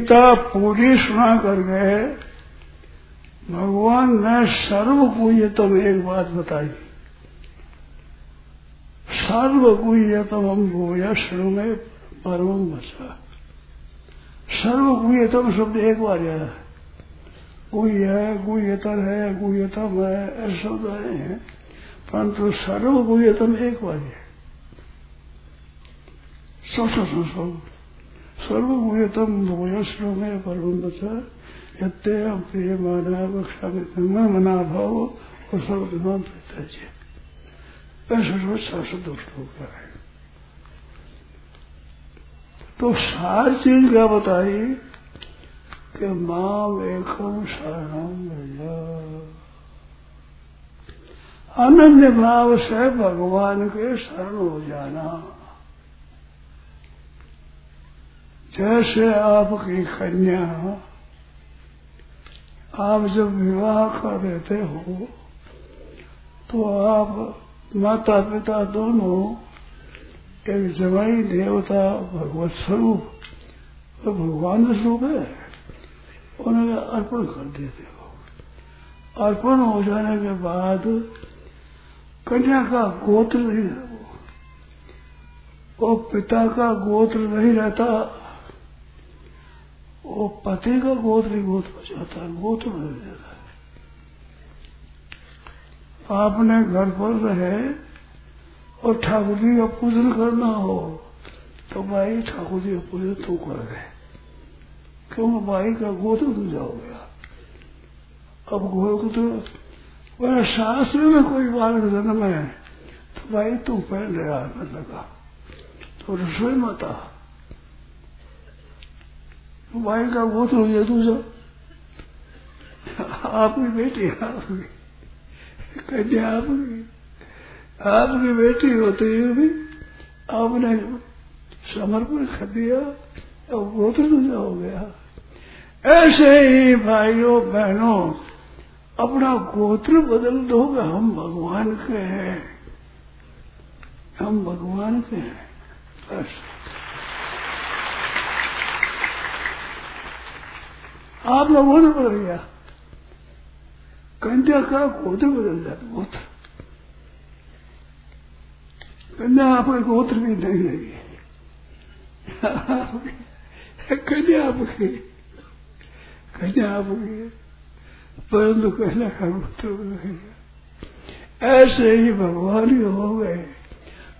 गीता पूरी सुना कर गए भगवान ने सर्व गुह्यतम एक बात बताई। सर्व गुह्यतम हम भूय श्रु में परम बचा सर्व गुह्यतम शब्द एक बार आया है। गुह्य है गुह्यतर है है, ऐसे शब्द आए हैं। परंतु सर्व गुह्यतम एक बार है। सोचो सोचो। सर्व गुह्यतम भूय श्रु में परम बचा यत्ते प्रिय माना रक्षा में मना भाव और प्रत्याज्य ऐसे दोष होता है तो सार चीज़ क्या बताई? कि माम एकम शरणम अनन्य भाव से भगवान के शरण हो जाना। जैसे आपकी कन्या, आप जब विवाह कर देते हो तो आप माता पिता दोनों एक जमाई देवता भगवत स्वरूप और भगवान स्वरूप है, उन्हें अर्पण कर देते हो। अर्पण हो जाने के बाद कन्या का गोत्र नहीं है वो पिता का गोत्र नहीं रहता वो पति का गोत्र गोत्र हो जाता है गोत्र नहीं रहता है। आपने घर पर रहे और ठाकुर जी का पूजन करना हो तो भाई ठाकुर जी का पूजन तू कर रहे। क्यों? भाई का गोत्र तू जाओगे अब गोत्र वह शास्त्र में कोई बालक जन्म है तो भाई तू पहन रहा लगा। तो रसोई माता। भाई का जाए तू जाओ आपकी बेटी, आपकी। कन्या आपकी। आपकी बेटी होते हुए भी आपने समर्पण कर दिया और गोत्र दूजा हो गया। ऐसे ही भाइयों, बहनों, अपना गोत्र बदल दोगे, हम भगवान के हैं। हम भगवान के हैं। आपका गोत्र बदल गया कन्या का गोत्र बदल जाता गोत्र। कन्या आपके गोत्र भी नहीं लगी। कन्या आपकी कन्या आपकी। परंतु कन्या का गोत्र नहीं ऐसे ही भगवान ही हो गए।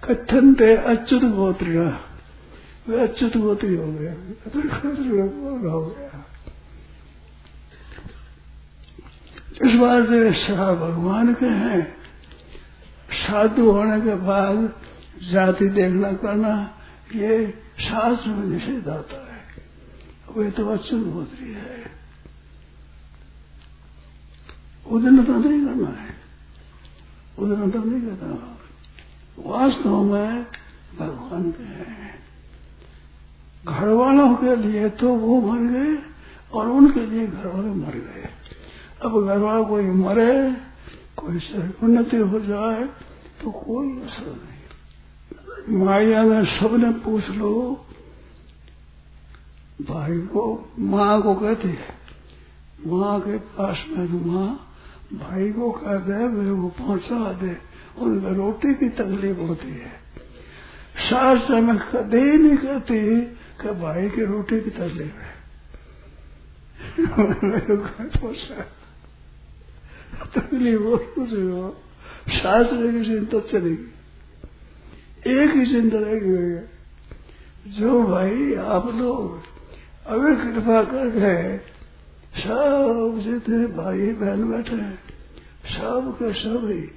कथन थे अच्युत गोत्र, वे अच्युत गोत्री हो गए। गोत्र हो गया। इस बात से सहा भगवान के हैं। साधु होने के बाद जाति देखना करना, ये शास्त्र में निषेध आता है। वे तो अच्युत होती है। उदन तो नहीं करना है। उदन तो नहीं करना। वास्तव में भगवान के हैं। घर वालों के लिए तो वो मर गए और उनके लिए घर वाले मर गए। अब घर वाला कोई मरे, कोई उन्नति हो जाए तो कोई असर नहीं। माया में सबने पूछ लो, भाई को, माँ को कहती है, माँ के पास में माँ, भाई को कह दे वे वो पहुँचा दे उनमें रोटी की तकलीफ़ होती है। शास्त्र में कदे नहीं कहती कि भाई की रोटी की तकलीफ़ है। तकलीफ़ हो कुछ हो शास्त्र की चिंता चलेगी एक ही चिंता रहेगी जो भाई आप लोग अगर कृपा कर गए सब जितने भाई बहन बैठे हैं, सब के सब ही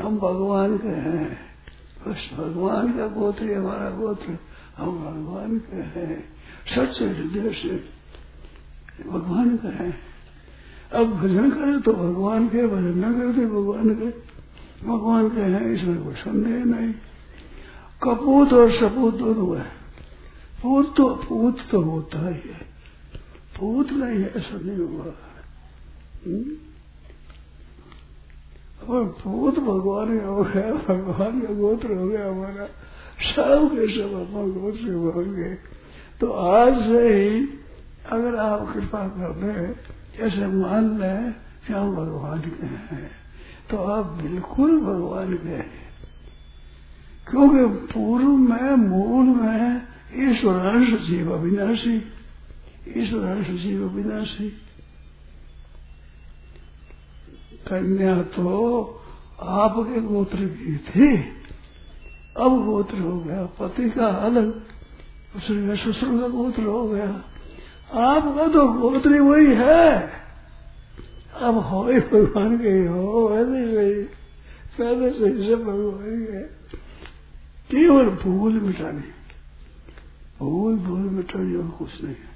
हम भगवान के हैं। बस भगवान का गोत्र हमारा गोत्र, हम भगवान के हैं। सच्चे हृदय से भगवान का है। अब भजन करे तो भगवान के, भजन न करते भगवान के। भगवान के हैं, इसमें कोई संदेह नहीं। कपूत और सपूत दोनों है। पूत तो पूत तो होता ही है। पूत नहीं है, ऐसा नहीं हुआ। हम्म? और भूत भगवान का हो गया, भगवान का गोत्र हो गया हमारा। सब के सब अपना गोत्र होंगे। तो आज से ही अगर आप कृपा कर दे ऐसे मान लें कि हम भगवान के हैं तो आप बिल्कुल भगवान के हैं। क्योंकि पूर्व में, मूल में ईश्वरांश जीव अविनाशी ईश्वरांश जीव अविनाशी। कन्या तो आपके गोत्र की थी। अब गोत्र हो गया, पति का अलग उसका ससुर का गोत्र हो गया। आपका तो गोत्र वही है। अब हो ही भगवान के हो ऐसे सही पहले सही से भगवान के केवल भूल मिटाने। भूल भूल मिटानी और कुछ नहीं है।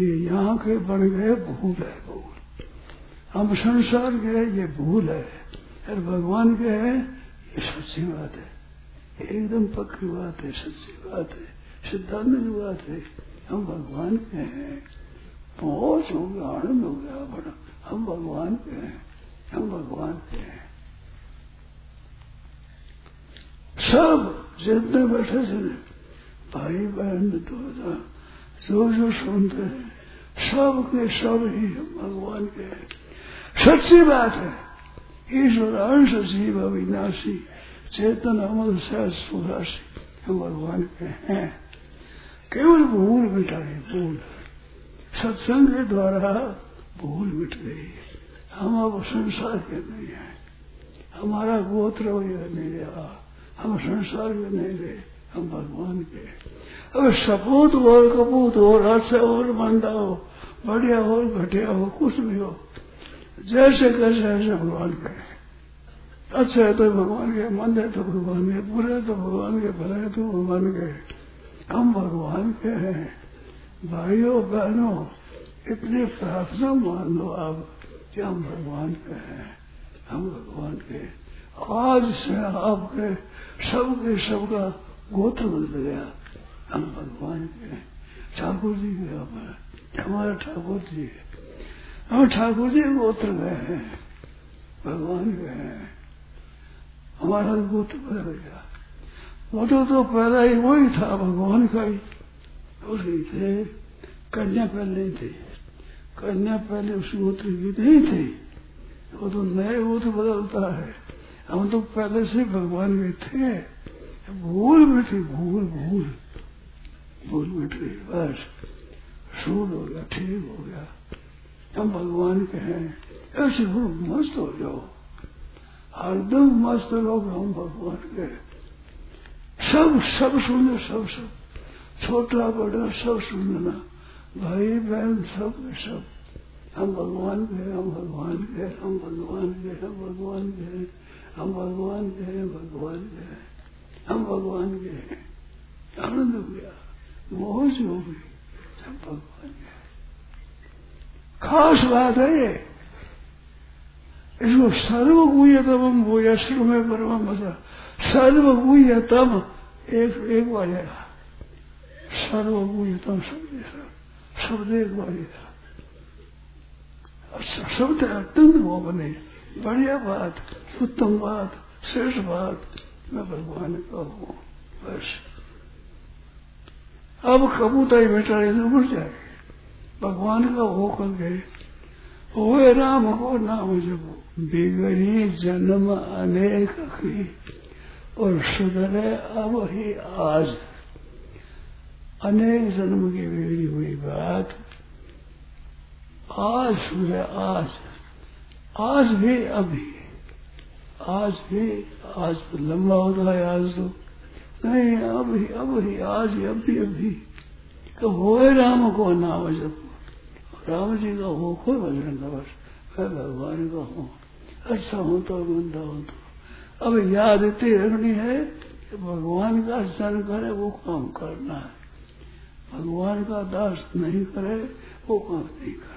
ये यहाँ के बन गए, भूल है भूल। हम संसार के ये भूल है। और भगवान के है, ये सच्ची बात है। एकदम पक्की बात है, सच्ची बात है। सिद्धांत की बात है। हम भगवान के हैं। बहुत हो गया, आनंद हो गया, बड़ा। हम भगवान के हैं, हम भगवान के हैं। सब जितने बैठे थे भाई बहन तो जो जो सुनते हैं, सब के सब ही हम भगवान के हैं। सच्ची बात है ईश्वर अंश जीव अविनाशी, चेतन अमल सहज सुराशी हम भगवान के हैं। केवल भूल मिटाए भूल। सत्संग के द्वारा भूल मिट गई। हम अब संसार के नहीं है। हमारा गोत्र नहीं रहा हम संसार के नहीं रहे, हम भगवान के अब सपूत हो कपूत हो अच्छा हो, मंदा हो, बढ़िया हो, घटिया हो, कुछ भी हो, जैसे कैसे ऐसे भगवान के अच्छा है तो भगवान के मन है तो भगवान के, बुरे तो भगवान के, भले तो भगवान के। हम भगवान के हैं। भाइयों, बहनों, इतनी प्रार्थना मान लो आप कि हम भगवान के हैं। हम भगवान के। आज से आपके सब सबके सबका गोत्र बदल गया। हम भगवान के। ठाकुर जी के हमारे हमारे ठाकुर जी। हम ठाकुर जी गोत्र गए हैं। भगवान गए हैं। हमारा गोत्र बदल गया। वो तो, तो पहला ही वही था भगवान का ही। उसी थे कन्या पहले नहीं थे। कन्या पहले उस गोत्र की नहीं थी। वो तो नए गोत्र बदलता है। हम तो पहले से भगवान में थे। भूल थी भूल भूल। भूल थी बस। सूद हो गया ठीक हो गया। हम भगवान के हैं। ऐसे लोग मस्त हो जाओ। हरदम मस्त लोग हम भगवान के सब सब सुने, सब सब। छोटा, बड़ा, सब सुनना भाई, बहन, सब सब। हम भगवान के हम भगवान के हम भगवान के हम भगवान के हम भगवान के हैं, भगवान के हम भगवान के हैं। आनंद हो गया। मोहज हो गई। हम भगवान के खास बात है ये। इसको सर्वगुह्यतम भूय में परम सर्वगुह्यतम एक एक बाजेगा सर्वगुह्यतम शब्द शब्द एक बाजेगा शब्द अत्यंत वो बने। बढ़िया बात, उत्तम बात, श्रेष्ठ बात। मैं भगवान का हूँ। बस। अब कबूतर ही बेटा उड़ जाए। भगवान का हो कर गए? हुए राम को नाम जब बिगड़ी जन्म अनेक की और सुधरे अब ही आज अनेक जन्म की बिगड़ी हुई बात। आज सुधरे, आज आज भी अभी, आज भी, आज तो लंबा होता है आज तो। नहीं अभी अभी आज अभी अभी तो हो। राम को नाम जब राम जी का हो कोई भजन बस। मैं भगवान का हूँ। अच्छा हूँ तो मंदा हूँ तो। अब याद इतनी रखनी है कि भगवान का जन करे, वो काम करना है। भगवान का दास नहीं करे, वो काम नहीं करना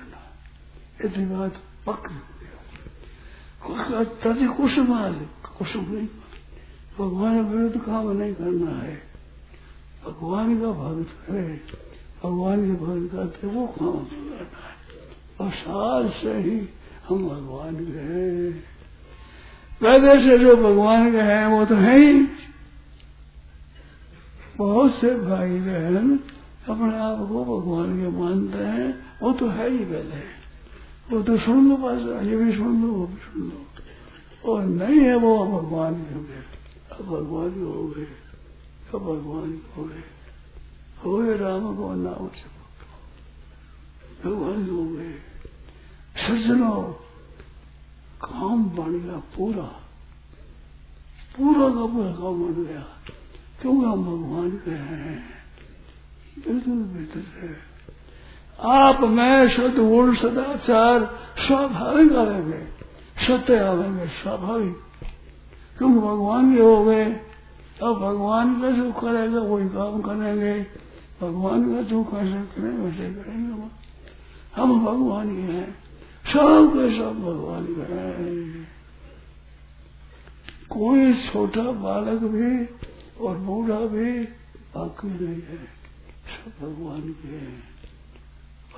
ऐसी बात पक्की हो। गया मार। कुछ नहीं भगवान विरुद्ध काम नहीं करना है। भगवान का भक्त करे भगवान के भक्त करते वो काम करना है। और साल से ही हम भगवान के हैं। पहले से जो भगवान के हैं। वो तो है ही बहुत से भाई बहन अपने आप को भगवान के मानते हैं वो तो है ही पहले वो तो सुन लो बस ये भी सुन लो वो भी सुन लो और नहीं है वो भगवान के हो गए अब भगवान हो गए अब भगवान हो गए हो। गए राम को ना नाम से भगवान हो गए सज्जनो काम बन गया पूरा। पूरा का पूरा काम बन गया। क्योंकि हम भगवान के हैं बिल्कुल बेहतर है आप, मैं शुद्ध गुण सदाचार, स्वाभाविक आवेंगे सत्य आवेंगे स्वाभाविक। क्योंकि भगवान के हो गए? अब भगवान का जो करेगा वही काम करेंगे। भगवान का जो कैसे करें वैसे करेंगे। हम भगवान के हैं। सब सब भगवान के कोई छोटा बालक भी और बूढ़ा भी बाकी नहीं है। सब भगवान के हैं।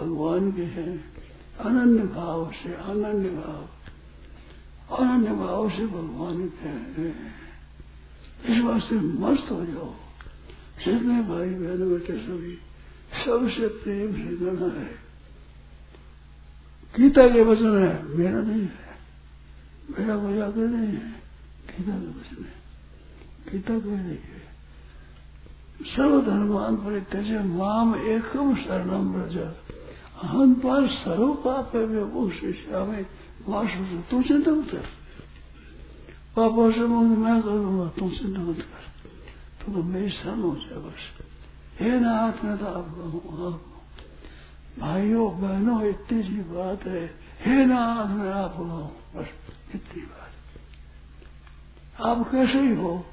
भगवान के हैं। अनन्य भाव से अनन्य भाव। अनन्य भाव से भगवान के हैं। इस वास्ते मस्त हो जाओ। जितने भाई बहन बेटे सभी, सबसे प्रेम से करना है। गीता के वचन है। मेरा नहीं है। मेरा कोई आगे नहीं है। गीता के वचन है। गीता कह रही है। सर्व धर्मान परित्यज माम एकम शरणम ब्रज अहम पर सर्व पाप है वो शिष्या में वासु तू चिंता मत कर। पापों से मुक्त मैं करूँगा तुम चिंता मत कर। तो, तो मेरी शरण हो जाए बस। हे नाथ मैं तो आपका हूँ। भाइयों, बहनों, इतनी सी बात है। हे नाथ मैं आपका हूँ बस इतनी बात आप कैसे ही हो,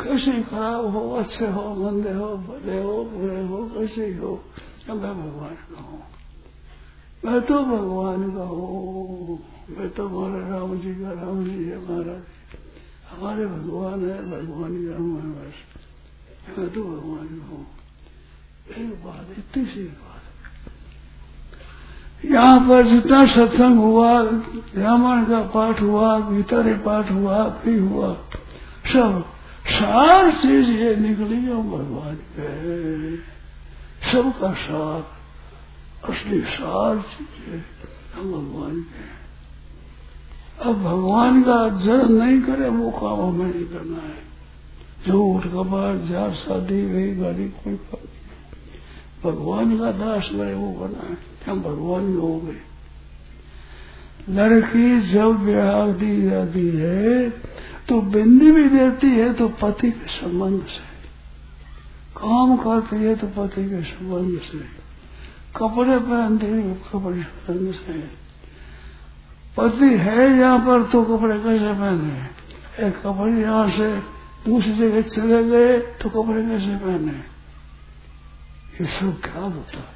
कैसे ही खराब हो, अच्छे हो, मंदे हो, भले हो, बुरे हो, कैसे ही हो मैं भगवान का हूँ। मैं तो भगवान का हूँ। मैं तो हमारे राम जी का राम जी है, महाराज। हमारे भगवान है, भगवान हूँ मैं बस। मैं तो भगवान का हूँ। एक बात, इतनी सी बात यहाँ पर जितना सत्संग हुआ, रामायण का पाठ हुआ, गीता का पाठ हुआ कई हुआ, सब सार चीज़ ये निकली हम भगवान सबका सार, असली सार चीज़ है, हम भगवान के अब भगवान का जन्म नहीं करे, वो काम हमें नहीं करना है। झूठ कबार जार शादी वही गाड़ी कोई काम भगवान का दास बने, वो बना। हम भगवान हो? गए लड़की जब ब्याह दी जाती है तो बिंदी भी देती है तो पति के संबंध से। काम करती है तो पति के संबंध से। कपड़े पहनती है कपड़े संबंध से। पति है यहाँ पर तो कपड़े कैसे पहने? एक कपड़े यहाँ से दूसरी जगह चले गए तो कपड़े कैसे पहने? ये सब क्या होता है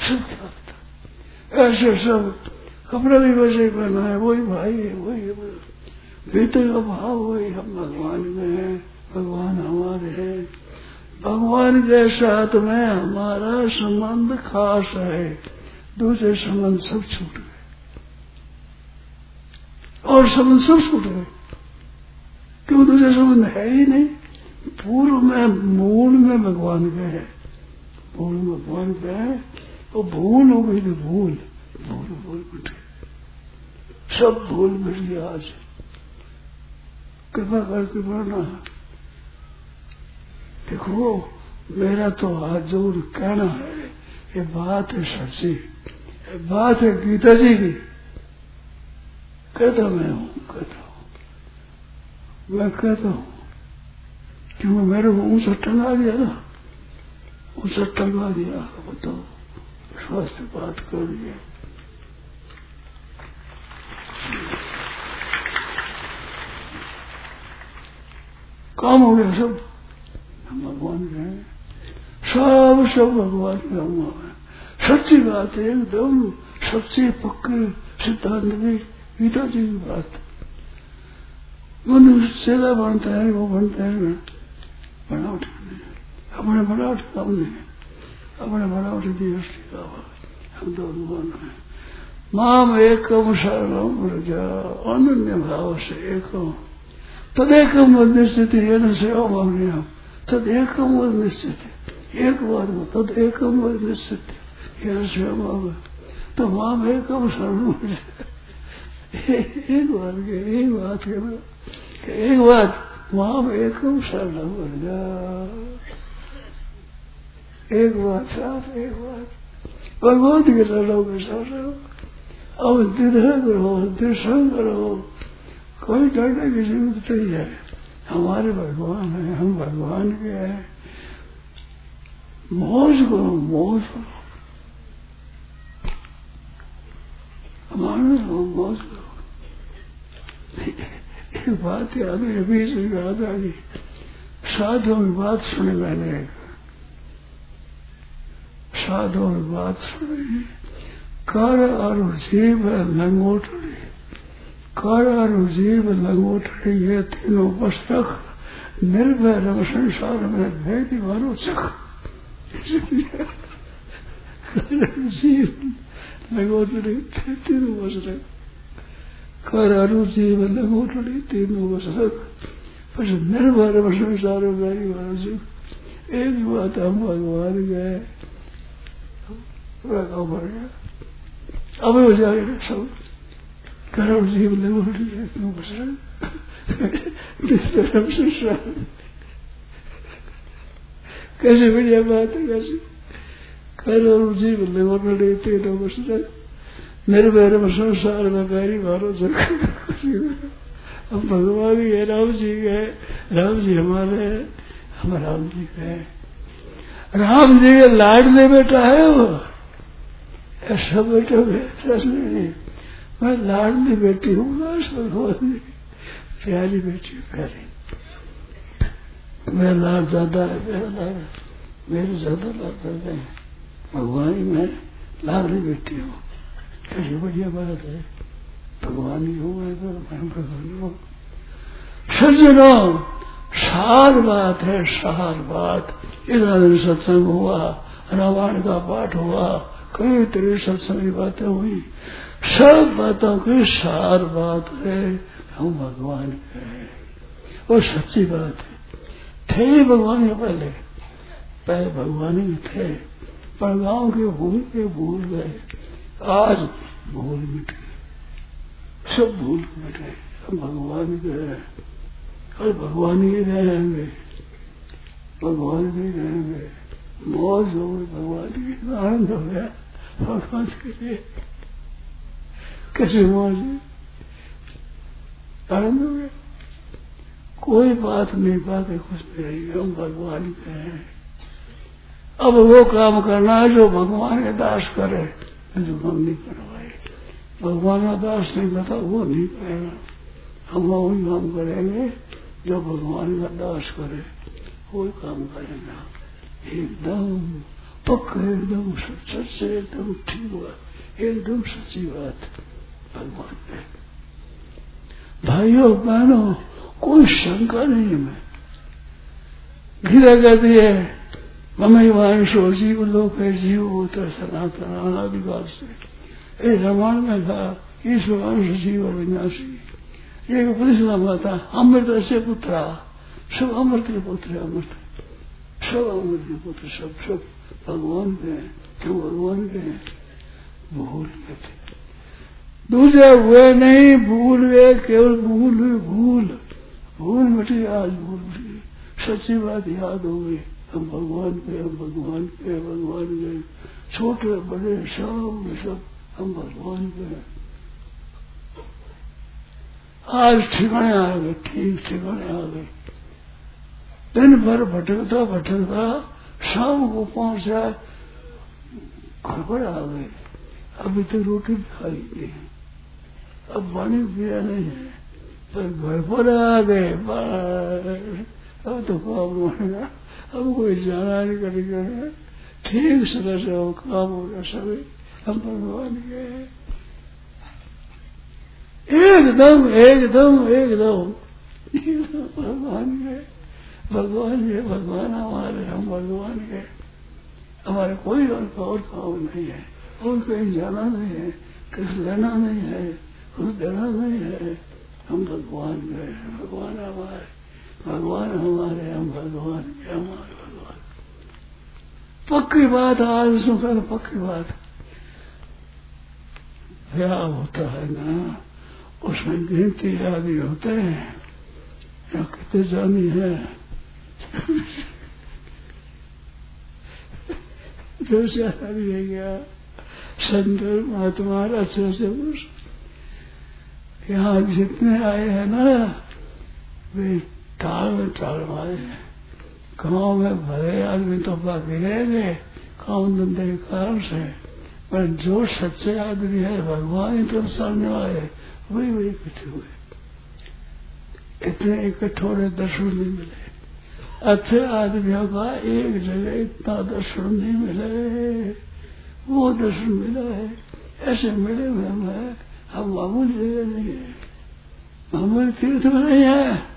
सब क्या होता है ऐसे सब कपड़ा भी वैसे ही पहना है वही भाई है वही भीतर का भाव वही हम भगवान में है भगवान हमारे हैं भगवान के साथ में हमारा संबंध खास है दूसरे संबंध सब छूट गए और संबंध सब छूट गए क्यों दूसरे संबंध है ही नहीं पूर्व में मूल में भगवान के है। मूल में भगवान के है, वो भूल हो गई थी, भूल। भूल भूल मिट सब भूल मिट गया आज। कृपा करके बढ़ना देखो, मेरा तो जोड़ कहना है, ये बात है सच्ची। ये बात है गीता जी की। कहता मैं हूँ कहता हूँ मैं कहता हूँ। क्योंकि मेरे को ऊँचा टंगा दिया? ना ऊँचा टंगा दिया बताओ स्वस्थ बात कर दिया काम हो गया सब। हम भगवान के हैं। सब सब भगवान के हम हैं। सच्ची बात है, एकदम सच्चे, पक्के सिद्धांत की गीता जी की बात। मनुष्य चेला बनता है, वो बनता है। बनावट अपने बनावट काम नहीं अपने बनावट की दृष्टि का हम तो भगवान है माम एकम शरणम रजा अनन्य भाव से एकम तदेकम निश्चित ये न सेवा मांगने हम तद एकम निश्चित एक बार वो तद एकम निश्चित ये न सेवा मांग तो माम एकम शरणम एक बात के एक बात के एक बात माम शरणम रजा एक बात साथ, एक बात। भगवान के शरणों के शरण। अब दृढ़ करो दृढ़ करो कोई डरने की ज़रूरत नहीं है। हमारे भगवान है, हम भगवान के हैं। मौज करो मौज करो। हमारे मौज करो। एक बात याद है, अभी से याद आ गई। साधुओं की बात सुनी मैंने साधुओं की बात सुनी। कर और जीव लंगोटड़ी कर और जीव लंगोटड़ी ये तीनों पुस्तक निर्भय रंग संसार में भेदी मारो चख जीव लंगोटड़ी तीनों पुस्तक। लंगोटड़ी तीनों पुस्तक बस निर्भय रंग संसार में भेदी मारो चख एक बात हम भगवान गए भर गया। अब हो जाएगा सब। करो जीव कैसे बढ़िया बात? है कैसे? करो जीव लेवड़े तेरह वर्ष निर्भय संसार में पैरी मारो हम भगवान ही है, राम जी है, राम जी हमारे हम राम जी के राम जी के लाडले बेटा है वो। ऐसा बेटा नहीं मैं लाडली बेटी हूँ, बस भगवान प्यारी बेटी, प्यारी। मेरा लाड ज़्यादा है, मेरा लाड मेरे ज़्यादा लाड है। भगवान ही मैं लाडली बेटी हूँ। कैसी बढ़िया बात है भगवान ही हूँ मैं तो मैं भगवान हूँ सज्जनों, सार बात है, सार बात। इधर दिन सत्संग हुआ, रामायण का पाठ हुआ कई तरह सत्संग की बातें हुई। सब बातों की सार बात है, हम भगवान के हैं। और सच्ची बात है। थे भगवान के पहले पहले भगवान ही थे, पर गाँव के भूल के भूल गए। आज भूल मिटे सब भूल मिटे हम भगवान गए हैं। और भगवान ही रहेंगे। भगवान ही रहेंगे। मौज हो गई भगवान की आनंद हो गया भगवान के लिए। कैसे मौज आनंद हो गया। कोई बात नहीं पाते खुश नहीं रही हम भगवान के हैं। अब वो काम करना है जो भगवान के दास करे। हम नहीं करवाए भगवान का दास नहीं करता वो नहीं करेगा हम वही काम करेंगे जो भगवान का दास करे वही काम करेगा एकदम पक्का एकदम सच से एकदम ठीक बात एकदम सच्ची बात भगवान पे भाइयों बहनों कोई शंका नहीं है मैं गीता कहती है मम्मी वांशो जीव लोक है जीव होता सनातन अनाधिकार से ये रामायण में था ईश्वर अंश जीव विनाशी ये उपदेश नाम था अमृत से पुत्र सब अमृत के पुत्र अमृत सब अमृत के पुत्र सब सब भगवान के हैं क्यों भगवान के हैं भूल गए थे दूसरे हुए नहीं भूल गए केवल भूल हुई भूल भूल मिटी आज भूल मिटी सच्ची बात याद हो गई हम भगवान के हम भगवान के भगवान के छोटे, बड़े सब सब हम भगवान के आज ठिकाने आ गए, ठीक ठिकाने आ गए। दिन भर भटकता भटकता शाम को पहुँचा पर आ गए अभी तो रोटी भी खाई नहीं अब पानी पिया नहीं है। पर घर पर आ गए अब तो काम अब कोई जाना नहीं करेगा ठीक तरह से वो काम हो गया, सभी हम भगवान के एकदम एकदम एकदम। भगवान के भगवान के, भगवान हमारे, हम भगवान के हमारे कोई और और काम नहीं है। और कहीं जाना नहीं है, कुछ लेना नहीं है, कुछ देना नहीं है। हम भगवान गए भगवान हमारे। भगवान हमारे हम भगवान के हमारे भगवान पक्की बात, आज सुन पक्की बात। ब्याह होता है ना, उसमें गिनती आदि होते हैं। या कितने जानी है। आदमी है क्या संतर महात्मा अच्छे से यहाँ जितने आए हैं ना, वे ताल में ताल मारे। गाँव में भले आदमी तो रह गए काम धंधे के कारण से, पर जो सच्चे आदमी है, भगवान ही तरफ़ सामने वाले वही वही इकट्ठे हुए। इतने इकट्ठे दर्शन नहीं मिले। अच्छे आदमियों का एक जगह इतना दर्शन नहीं मिले। वो दर्शन मिला है, ऐसे मिले हुए हम है। हम जगह नहीं है। मामूल तीर्थ में नहीं है।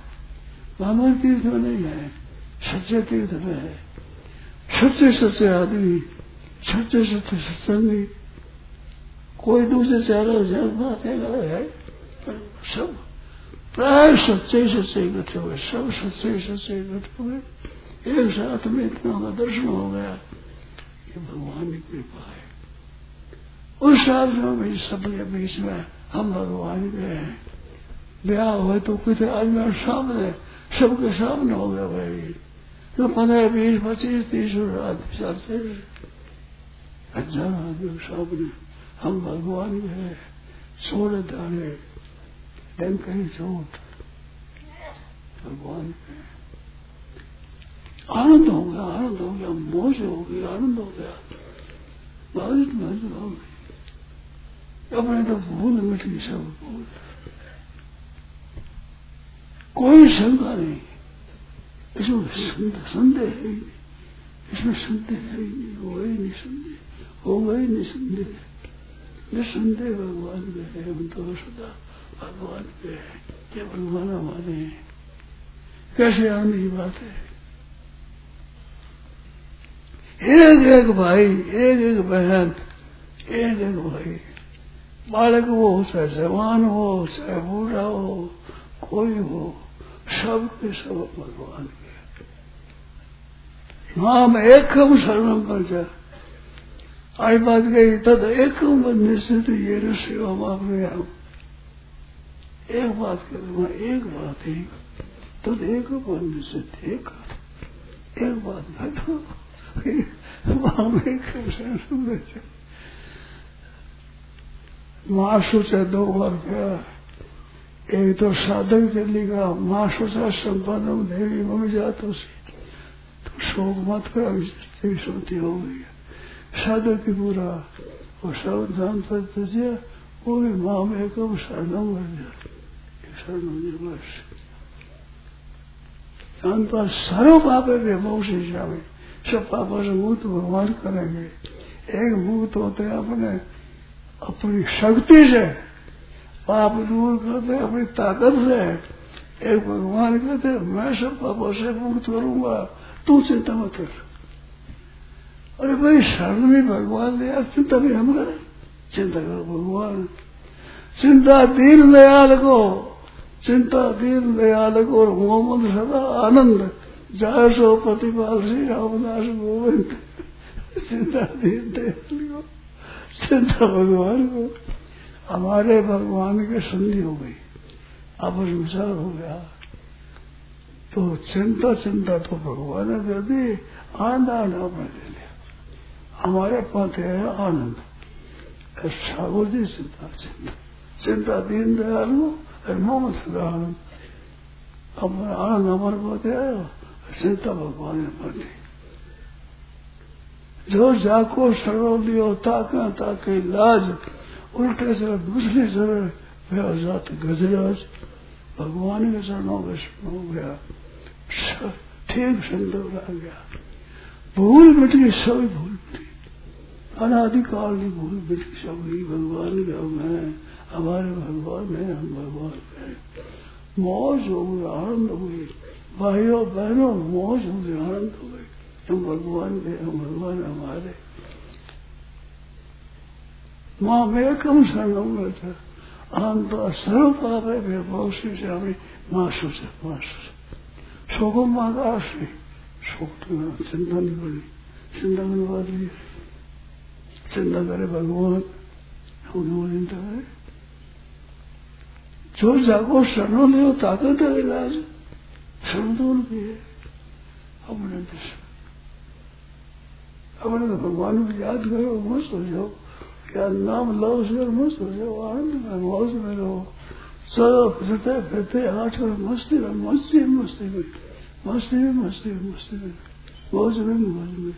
मामूल तीर्थ में नहीं है, सच्चे तीर्थ में है। सच्चे सच्चे आदमी, सच्चे सच्चे सत्संगी। कोई दूसरे चारों हज़ार बातें है सब प्राय सच्चे सच्चे इकट्ठे हुए, सब सच्चे सच्चे इकट्ठे हुए। एक साथ में इतना का दर्शन हो गया ये भगवान की कृपा है। उस साथ में भी सबके बीच में हम भगवान के हैं। ब्याह हुए तो कुछ आदमी सामने सबके सामने हो गया भाई। तो पंद्रह, बीस, पच्चीस, तीस आदमी चलते हज़ार आदमी सामने हम भगवान हैं छोड़े दाने डंक चोट। भगवान। आनंद हो गया, आनंद हो गया, मौज हो गई, आनंद हो गया। बारिश महज हो गई। अपने तो भूल मिटी सब। भूल कोई शंका नहीं। इसमें संदेह है। इसमें संदेह है। नहीं हो ही नहीं संदेह। होगा ही नहीं संदेह। निसंदेह भगवान के है। हम तो सदा भगवान के है। ये भगवान हमारे हैं। कैसे आने की बात है? एक एक भाई, एक एक बहन, एक एक भाई। बालक हो चाहे जवान हो चाहे बूढ़ा हो, कोई हो। सब के सब भगवान के। नाम एकम शरणम पर जा आई बात गई तद एकम बनने से तो ये सेवा मापने हम एक बात कर एक बात है। तद एक बनने से एक एक बात बताओ। माँ सोचा दो बार क्या एक तो साधक के लिखा माँ सोचा संपन्न देवी मम्मी जातो से तो शोक मत कर सुनती हो गई। साधक की पूरा वो सावधान पर तुझे वो भी माँ में कब शरणम कर दिया शरणम बस। जानता सर्व पापे वे मोक्ष जावे। सब पापों से मुक्त भगवान करेंगे। एक मुक्त होते अपने, अपनी शक्ति से। पाप दूर करते, अपनी ताकत से। एक भगवान कहते, मैं सब पापों से मुक्त करूँगा। तू चिंता मत कर। अरे भाई, शरण में भगवान ने चिंता भी हम करें। चिंता करो भगवान। चिंता दीन दयाल को। चिंता दीन दयाल को और मोहम्मद सदा आनंद। जय सो प्रतिपाल श्री रामदास गोविंद। चिंता दीन दयाल को। चिंता भगवान को। हमारे भगवान की संधि हो गई। आपस विचार हो गया। तो चिंता चिंता तो भगवान ने दे दी। आनंद आनंद आपने दे दिया। हमारे पास है आनंद। ठाकुर जी, चिंता चिंता। चिंता दीन दयाल मोहम्मद सदा आनंद अब आनंद हमारे पास है, चिंता भगवान ने पाती जो जाको सर्व लियो, ताका ताके लाज उल्टे से दूसरे दूसरी तरह जात गजराज, भगवान के चरणों में हो गया ठीक संतोष आ गया। भूल मिट सभी भूल मिटी अनाधिकाल की भूल मिट सभी भगवान का मैं हमारे भगवान है, हम भगवान है। मौज हो गई, आनंद हो गई। भाइयों, बहनों, मौज हो गई, आनंद हो गई। हम भगवान के हम भगवान हमारे माँ मेरे कम शरणम था अनंत सर्व पाप बहुत सी मासु से मासु से शोकम आकाश से शोक चिंता नहीं करी चिंता करने वाली चिंता करे भगवान हम चिंता करे जो जागो शरणों ले ताकत है इलाज शरण की है अपने अपने तो भगवान को याद करो मस्त हो जाओ क्या नाम लो से मस्त हो जाओ आनंद में मौज में रहो चलो फिरते फिरते आठ और मस्ती में मस्ती मस्ती में मस्ती में मस्ती में मस्ती में मौज में मौज में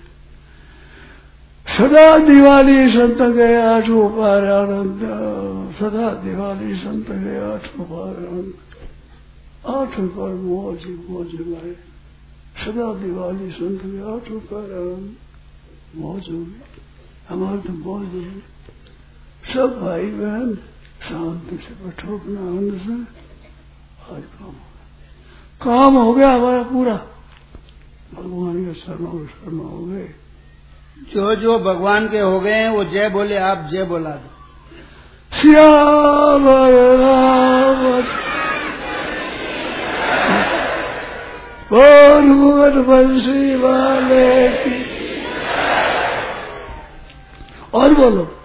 सदा दिवाली संत गए आठों पार आनंद सदा दिवाली संत गए आठों पार आनंद आठों पर मौज मौज में सदा दिवाली संत गए आठों पार आनंद मौज होगी हमारे तो मौज होगी सब भाई बहन शांति से बैठो अपना आनंद से आज काम हो गया। काम हो गया हमारा पूरा। भगवान के शरण शरण हो गए। जो जो भगवान के हो गए हैं वो जय बोले आप जय बोला दो। श्याम और मुगट बंसी वाले की। और बोलो।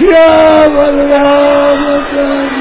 श्याम राम चंद्र